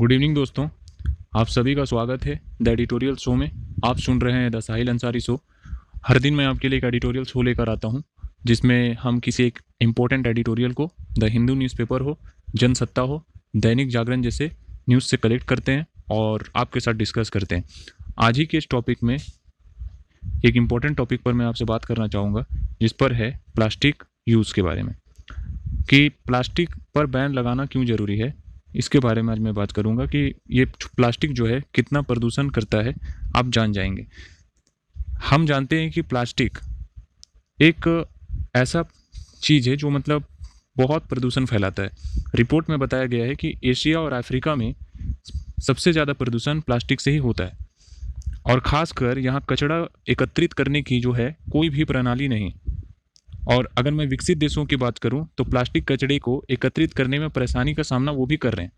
Good evening दोस्तों। आप सभी का स्वागत है द एडिटोरियल शो में। आप सुन रहे हैं द साहिल अंसारी शो हर दिन मैं आपके लिए एक एडिटोरियल शो लेकर आता हूँ, जिसमें हम किसी एक इम्पोर्टेंट एडिटोरियल को द हिंदू न्यूज़पेपर हो, जनसत्ता हो, दैनिक जागरण जैसे न्यूज़ से कलेक्ट करते हैं और आपके साथ डिस्कस करते हैं। आज ही के इस टॉपिक में एक इम्पोर्टेंट टॉपिक पर मैं आपसे बात करना चाहूँगा, जिस पर है प्लास्टिक यूज़ के बारे में। कि प्लास्टिक पर बैन लगाना क्यों ज़रूरी है? इसके बारे में आज मैं बात करूँगा कि ये प्लास्टिक जो है, कितना प्रदूषण करता है, आप जान जाएँगे। हम जानते हैं कि प्लास्टिक एक ऐसा चीज़ है जो मतलब बहुत प्रदूषण फैलाता है। रिपोर्ट में बताया गया है कि एशिया और अफ्रीका में सबसे ज़्यादा प्रदूषण प्लास्टिक से ही होता है। और ख़ासकर यहाँ कचरा एकत्रित करने की जो है, कोई भी प्रणाली नहीं। और अगर मैं विकसित देशों की बात करूँ तो प्लास्टिक कचड़े को एकत्रित करने में परेशानी का सामना वो भी कर रहे हैं।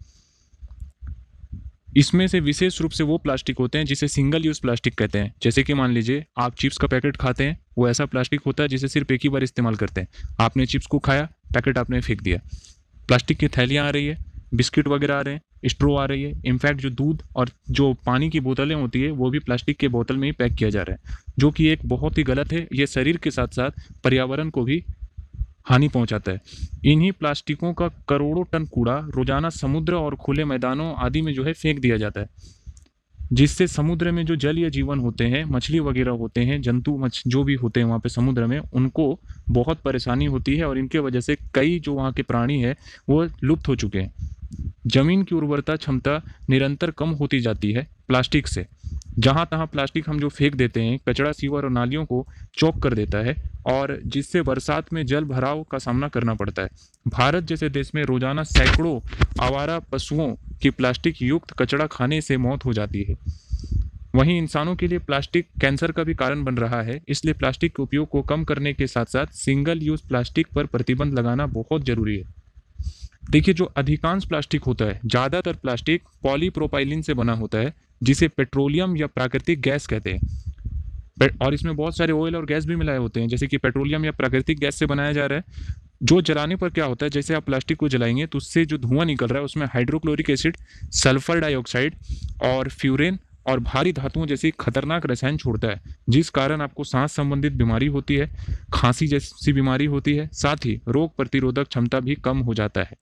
इसमें से विशेष रूप से वो प्लास्टिक होते हैं जिसे सिंगल यूज़ प्लास्टिक कहते हैं। जैसे कि मान लीजिए, आप चिप्स का पैकेट खाते हैं, वो ऐसा प्लास्टिक होता है जिसे सिर्फ़ एक ही बार इस्तेमाल करते हैं। आपने चिप्स को खाया, पैकेट आपने फेंक दिया। प्लास्टिक की थैलियाँ आ रही है, बिस्किट वगैरह आ रहे हैं स्ट्रो आ रही है। इनफैक्ट जो दूध और जो पानी की बोतलें होती है, वो भी प्लास्टिक के बोतल में ही पैक किया जा रहा है, जो कि एक बहुत ही गलत है। ये शरीर के साथ साथ पर्यावरण को भी हानि पहुंचाता है। इन्हीं प्लास्टिकों का करोड़ों टन कूड़ा रोज़ाना समुद्र और खुले मैदानों आदि में जो है फेंक दिया जाता है, जिससे समुद्र में जो जल या जीवन होते हैं, मछली वगैरह होते हैं, जंतु, मछ, जो भी होते हैं वहाँ पे समुद्र में, उनको बहुत परेशानी होती है और इनके वजह से कई जो वहाँ के प्राणी है, वो लुप्त हो चुके हैं। ज़मीन की उर्वरता क्षमता निरंतर कम होती जाती है प्लास्टिक से। जहाँ तहाँ प्लास्टिक हम जो फेंक देते हैं, कचरा सीवर और नालियों को चौक कर देता है और जिससे बरसात में जल भराव का सामना करना पड़ता है। भारत जैसे देश में रोज़ाना सैकड़ों आवारा पशुओं की प्लास्टिक युक्त कचरा खाने से मौत हो जाती है। वहीं इंसानों के लिए प्लास्टिक कैंसर का भी कारण बन रहा है, इसलिए प्लास्टिक के उपयोग को कम करने के साथ साथ सिंगल यूज़ प्लास्टिक पर प्रतिबंध लगाना बहुत ज़रूरी है। देखिए, जो अधिकांश प्लास्टिक होता है, ज़्यादातर प्लास्टिक पॉलीप्रोपाइलिन से बना होता है, जिसे पेट्रोलियम या प्राकृतिक गैस कहते हैं। और इसमें बहुत सारे ऑयल और गैस भी मिलाए होते हैं, जैसे कि पेट्रोलियम या प्राकृतिक गैस से बनाया जा रहा है। जो जलाने पर क्या होता है, जैसे आप प्लास्टिक को जलाएँगे तो उससे जो धुआँ निकल रहा है, उसमें हाइड्रोक्लोरिक एसिड सल्फ़र डाइऑक्साइड और फ्यूरेन और भारी धातुओं जैसी खतरनाक रसायन छोड़ता है, जिस कारण आपको सांस संबंधित बीमारी होती है, खांसी जैसी बीमारी होती है, साथ ही रोग प्रतिरोधक क्षमता भी कम हो जाता है।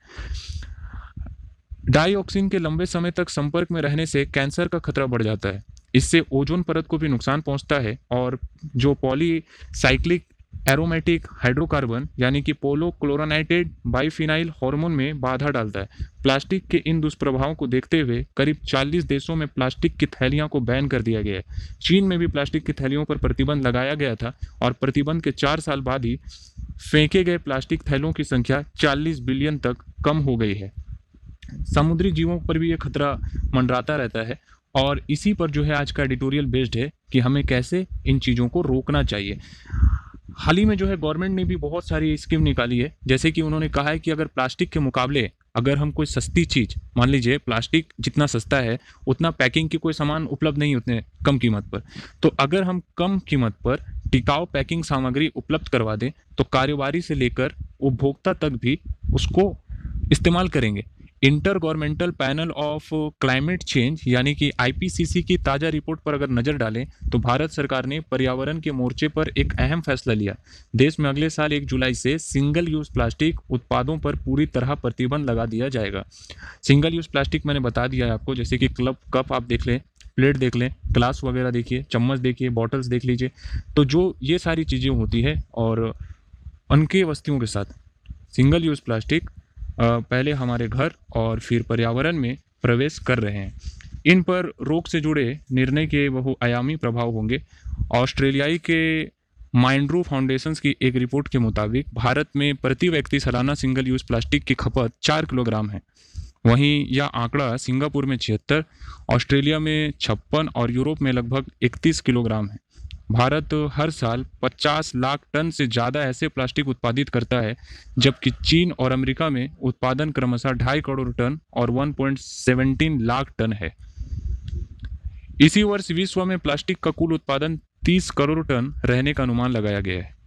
डाइऑक्सिन के लंबे समय तक संपर्क में रहने से कैंसर का खतरा बढ़ जाता है। इससे ओजोन परत को भी नुकसान पहुँचता है और जो पॉलीसाइक्लिक एरोमेटिक हाइड्रोकार्बन यानी कि पोलो क्लोरोनाइटेड बाइफिनाइल हार्मोन में बाधा डालता है। प्लास्टिक के इन दुष्प्रभावों को देखते हुए करीब 40 देशों में प्लास्टिक की थैलियों को बैन कर दिया गया है। चीन में भी प्लास्टिक की थैलियों पर प्रतिबंध लगाया गया था और प्रतिबंध के चार साल बाद ही फेंके गए प्लास्टिक थैलों की संख्या चालीस बिलियन तक कम हो गई है। समुद्री जीवों पर भी ये खतरा मंडराता रहता है और इसी पर जो है आज का एडिटोरियल बेस्ड है कि हमें कैसे इन चीज़ों को रोकना चाहिए। हाल ही में जो है गवर्नमेंट ने भी बहुत सारी स्कीम निकाली है। जैसे कि उन्होंने कहा है कि अगर प्लास्टिक के मुकाबले अगर हम कोई सस्ती चीज़, मान लीजिए प्लास्टिक जितना सस्ता है, उतना पैकिंग की कोई सामान उपलब्ध नहीं उतने कम कीमत पर। तो अगर हम कम कीमत पर टिकाऊ पैकिंग सामग्री उपलब्ध करवा दें तो कारोबारी से लेकर उपभोक्ता तक भी उसको इस्तेमाल करेंगे। Intergovernmental panel of climate change, यानी कि आईपीसीसी की ताज़ा रिपोर्ट पर अगर नज़र डालें तो भारत सरकार ने पर्यावरण के मोर्चे पर एक अहम फैसला लिया। देश में अगले साल एक जुलाई से सिंगल यूज़ प्लास्टिक उत्पादों पर पूरी तरह प्रतिबंध लगा दिया जाएगा। सिंगल यूज़ प्लास्टिक मैंने बता दिया है आपको, जैसे कि क्लब कप आप देख लें प्लेट देख लें ग्लास वगैरह देखिए, चम्मच देखिए बॉटल्स देख लीजिए। तो जो ये सारी चीज़ें होती है और उनके वस्तुओं के साथ सिंगल यूज़ प्लास्टिक पहले हमारे घर और फिर पर्यावरण में प्रवेश कर रहे हैं। इन पर रोग से जुड़े निर्णय के बहुआयामी प्रभाव होंगे। ऑस्ट्रेलियाई के माइंड्रू फाउंडेशंस की एक रिपोर्ट के मुताबिक भारत में प्रति व्यक्ति सालाना सिंगल यूज़ प्लास्टिक की खपत चार किलोग्राम है। वहीं यह आंकड़ा सिंगापुर में छिहत्तर, ऑस्ट्रेलिया में छप्पन और यूरोप में लगभग इकतीस किलोग्राम है। भारत हर साल 50 लाख टन से ज़्यादा ऐसे प्लास्टिक उत्पादित करता है, जबकि चीन और अमेरिका में उत्पादन क्रमशः ढाई करोड़ टन और 1.17 लाख टन है। इसी वर्ष विश्व में प्लास्टिक का कुल उत्पादन 30 करोड़ टन रहने का अनुमान लगाया गया है।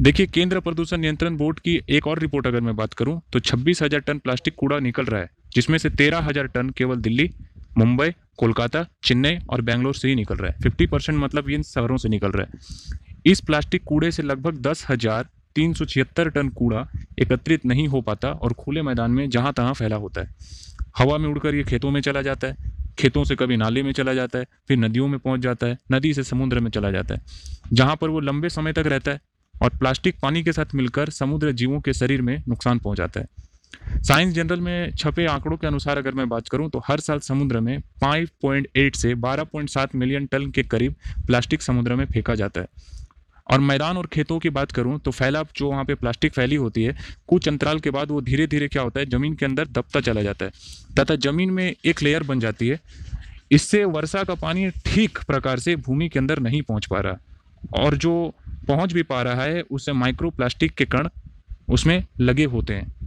देखिए, केंद्र प्रदूषण नियंत्रण बोर्ड की एक और रिपोर्ट अगर मैं बात करूँ तो छब्बीस हज़ार टन प्लास्टिक कूड़ा निकल रहा है, जिसमें से तेरह हज़ार टन केवल दिल्ली मुंबई, कोलकाता, चेन्नई और बेंगलोर से ही निकल रहा है। फिफ्टी परसेंट मतलब इन शहरों से निकल रहा है। इस प्लास्टिक कूड़े से लगभग दस हज़ार तीन सौ छिहत्तर टन कूड़ा एकत्रित नहीं हो पाता और खुले मैदान में जहाँ तहाँ फैला होता है। हवा में उड़कर ये खेतों में चला जाता है, खेतों से कभी नाले में चला जाता है, फिर नदियों में पहुँच जाता है, नदी से समुद्र में चला जाता है। जहाँ पर वो लंबे समय तक रहता है और प्लास्टिक पानी के साथ मिलकर समुद्र जीवों के शरीर में नुकसान पहुंचाता है। साइंस जनरल में छपे आंकड़ों के अनुसार अगर मैं बात करूँ तो हर साल समुद्र में 5.8 से 12.7 मिलियन टन के करीब प्लास्टिक समुद्र में फेंका जाता है। और मैदान और खेतों की बात करूँ तो फैलाव जो वहाँ पे प्लास्टिक फैली होती है, कुछ अंतराल के बाद वो धीरे धीरे क्या होता है, ज़मीन के अंदर दबता चला जाता है। तथा ज़मीन में एक लेयर बन जाती है। इससे वर्षा का पानी ठीक प्रकार से भूमि के अंदर नहीं पहुँच पा रहा। और जो पहुँच भी पा रहा है उससे माइक्रो प्लास्टिक के कण उसमें लगे होते हैं।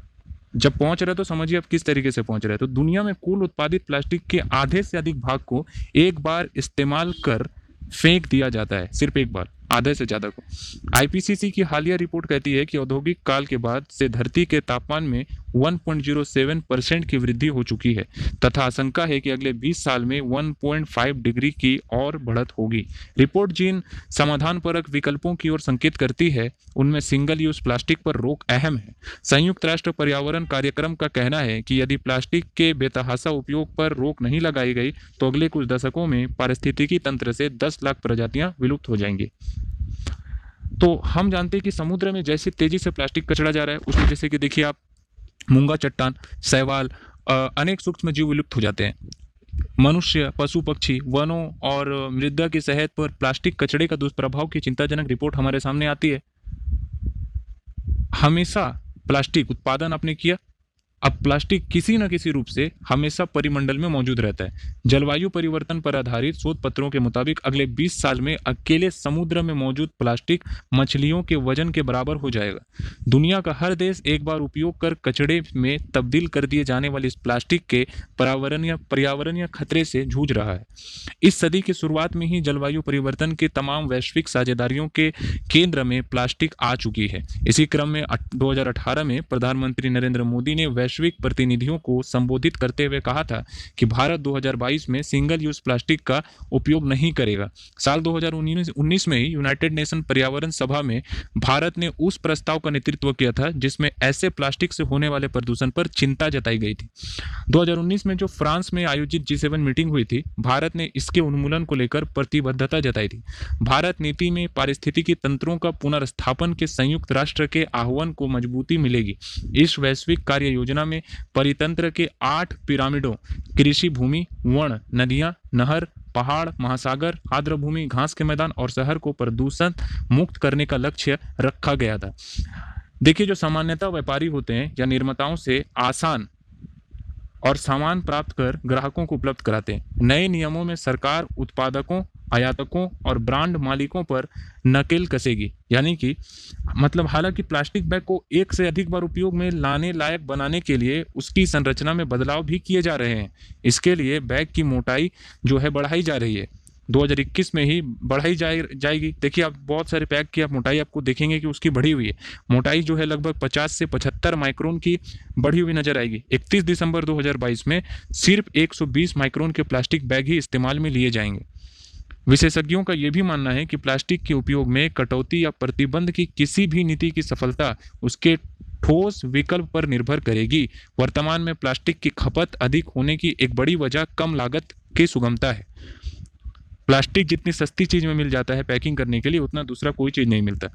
जब पहुँच रहे तो समझिए आप किस तरीके से पहुँच रहे तो दुनिया में कुल उत्पादित प्लास्टिक के आधे से अधिक भाग को एक बार इस्तेमाल कर फेंक दिया जाता है, सिर्फ़ एक बार, आधे से ज़्यादा को। आईपीसीसी की हालिया रिपोर्ट कहती है कि औद्योगिक काल के बाद से धरती के तापमान में 1.07 परसेंट की वृद्धि हो चुकी है, तथा आशंका है कि अगले 20 साल में 1.5 डिग्री की और बढ़त होगी। रिपोर्ट जिन समाधान परक विकल्पों की ओर संकेत करती है, उनमें सिंगल यूज़ प्लास्टिक पर रोक अहम है। संयुक्त राष्ट्र पर्यावरण कार्यक्रम का कहना है कि यदि प्लास्टिक के बेतहासा उपयोग पर रोक नहीं लगाई गई तो अगले कुछ दशकों में पारिस्थितिकी तंत्र से 10 लाख प्रजातियाँ विलुप्त हो जाएँगी। तो हम जानते हैं कि समुद्र में जैसे तेज़ी से प्लास्टिक कचरा जा रहा है, उसमें जैसे कि देखिए आप मूँगा चट्टान, शैवाल अनेक सूक्ष्म जीव विलुप्त हो जाते हैं। मनुष्य, पशु, पक्षी, वनों और मृदा की सेहत पर प्लास्टिक कचड़े का दुष्प्रभाव की चिंताजनक रिपोर्ट हमारे सामने आती है। हमेशा प्लास्टिक उत्पादन आपने किया अब प्लास्टिक किसी न किसी रूप से हमेशा परिमंडल में मौजूद रहता है। जलवायु परिवर्तन पर आधारित शोध पत्रों के मुताबिक अगले 20 साल में अकेले समुद्र में मौजूद प्लास्टिक मछलियों के वज़न के बराबर हो जाएगा। दुनिया का हर देश एक बार उपयोग कर कचड़े में तब्दील कर दिए जाने वाले इस प्लास्टिक के पर्यावरणीय पर्यावरणीय खतरे से जूझ रहा है। इस सदी की शुरुआत में ही जलवायु परिवर्तन के तमाम वैश्विक साझेदारियों के केंद्र में प्लास्टिक आ चुकी है। इसी क्रम में दो हज़ार अठारह में प्रधानमंत्री नरेंद्र मोदी ने वैश्विक प्रतिनिधियों को संबोधित करते हुए कहा था कि भारत 2022 में सिंगल यूज़ प्लास्टिक का उपयोग नहीं करेगा। साल 2019 में ही यूनाइटेड नेशन पर्यावरण सभा में भारत ने उस प्रस्ताव का नेतृत्व किया था, जिसमें ऐसे प्लास्टिक से होने वाले प्रदूषण पर चिंता जताई गई थी। 2019 में जो फ्रांस में आयोजित जी मीटिंग हुई थी, भारत ने इसके उन्मूलन को लेकर प्रतिबद्धता जताई थी। भारत नीति में पारिस्थितिकी तंत्रों का पुनर्स्थापन के संयुक्त राष्ट्र के आह्वान को मजबूती मिलेगी। इस वैश्विक कार्य योजना योजना में परितंत्र के आठ पिरामिडों, कृषि भूमि वन नदियाँ, नहर, पहाड़, महासागर आर्द्र भूमि घास के मैदान और शहर को प्रदूषण मुक्त करने का लक्ष्य रखा गया था। देखिए, जो सामान्यतः व्यापारी होते हैं या निर्माताओं से आसान और सामान प्राप्त कर ग्राहकों को उपलब्ध कराते हैं। नए नियमों में सरकार उत्पादकों आयातकों और ब्रांड मालिकों पर नकेल कसेगी। यानी कि मतलब हालाँकि प्लास्टिक बैग को एक से अधिक बार उपयोग में लाने लायक बनाने के लिए उसकी संरचना में बदलाव भी किए जा रहे हैं। इसके लिए बैग की मोटाई जो है बढ़ाई जा रही है। 2021 में ही बढ़ाई जाए, जाएगी। देखिए, आप बहुत सारे पैक की आप मोटाई आपको देखेंगे कि उसकी बढ़ी हुई है। मोटाई जो है लगभग 50 से 75 माइक्रोन की बढ़ी हुई नज़र आएगी। 31 दिसंबर 2022 में सिर्फ़ 120 माइक्रोन के प्लास्टिक बैग ही इस्तेमाल में लिए जाएँगे। विशेषज्ञों का यह भी मानना है कि प्लास्टिक के उपयोग में कटौती या प्रतिबंध की किसी भी नीति की सफलता उसके ठोस विकल्प पर निर्भर करेगी। वर्तमान में प्लास्टिक की खपत अधिक होने की एक बड़ी वजह कम लागत की सुगमता है। प्लास्टिक जितनी सस्ती चीज़ में मिल जाता है पैकिंग करने के लिए, उतना दूसरा कोई चीज़ नहीं मिलता।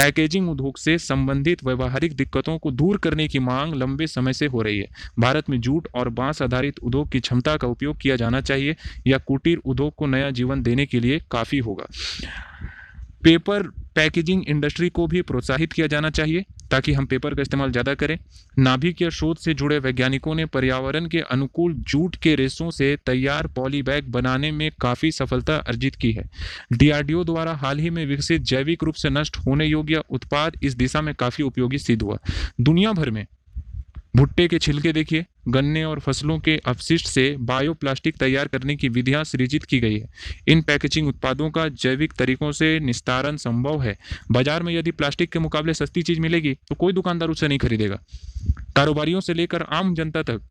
पैकेजिंग उद्योग से संबंधित व्यवहारिक दिक्कतों को दूर करने की मांग लंबे समय से हो रही है। भारत में जूट और बाँस आधारित उद्योग की क्षमता का उपयोग किया जाना चाहिए, या कुटीर उद्योग को नया जीवन देने के लिए काफ़ी होगा। पेपर पैकेजिंग इंडस्ट्री को भी प्रोत्साहित किया जाना चाहिए। ताकि हम पेपर का इस्तेमाल ज़्यादा करें। नाभिक या शोध से जुड़े वैज्ञानिकों ने पर्यावरण के अनुकूल जूट के रेसों से तैयार पॉलीबैग बनाने में काफ़ी सफलता अर्जित की है। डीआरडीओ द्वारा हाल ही में विकसित जैविक रूप से नष्ट होने योग्य उत्पाद इस दिशा में काफ़ी उपयोगी सिद्ध हुआ। दुनिया भर में भुट्टे के छिलके देखिए। गन्ने और फ़सलों के अवशिष्ट से बायोप्लास्टिक तैयार करने की विधियाँ सृजित की गई है। इन पैकेजिंग उत्पादों का जैविक तरीकों से निस्तारण संभव है। बाज़ार में यदि प्लास्टिक के मुकाबले सस्ती चीज़ मिलेगी तो कोई दुकानदार उसे नहीं खरीदेगा। कारोबारियों से लेकर आम जनता तक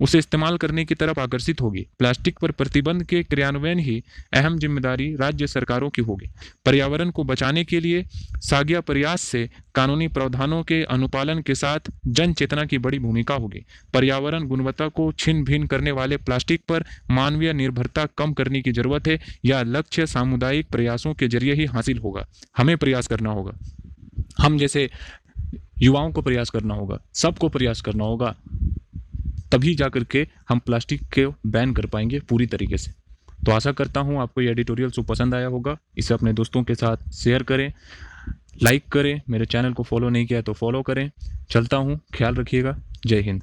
उसे इस्तेमाल करने की तरफ़ आकर्षित होगी। प्लास्टिक पर प्रतिबंध के क्रियान्वयन ही अहम ज़िम्मेदारी राज्य सरकारों की होगी। पर्यावरण को बचाने के लिए सागिया प्रयास से कानूनी प्रावधानों के अनुपालन के साथ जन चेतना की बड़ी भूमिका होगी। पर्यावरण गुणवत्ता को छिन भिन्न करने वाले प्लास्टिक पर मानवीय निर्भरता कम करने की ज़रूरत है, यह लक्ष्य सामुदायिक प्रयासों के ज़रिए ही हासिल होगा। हमें प्रयास करना होगा। हम जैसे युवाओं को प्रयास करना होगा, सबको प्रयास करना होगा। तभी जा कर के हम प्लास्टिक के बैन कर पाएँगे पूरी तरीके से। तो आशा करता हूँ आपको ये एडिटोरियल सो पसंद आया होगा। इसे अपने दोस्तों के साथ शेयर करें लाइक करें। मेरे चैनल को फॉलो नहीं किया तो फॉलो करें। चलता हूँ, ख्याल रखिएगा। जय हिंद।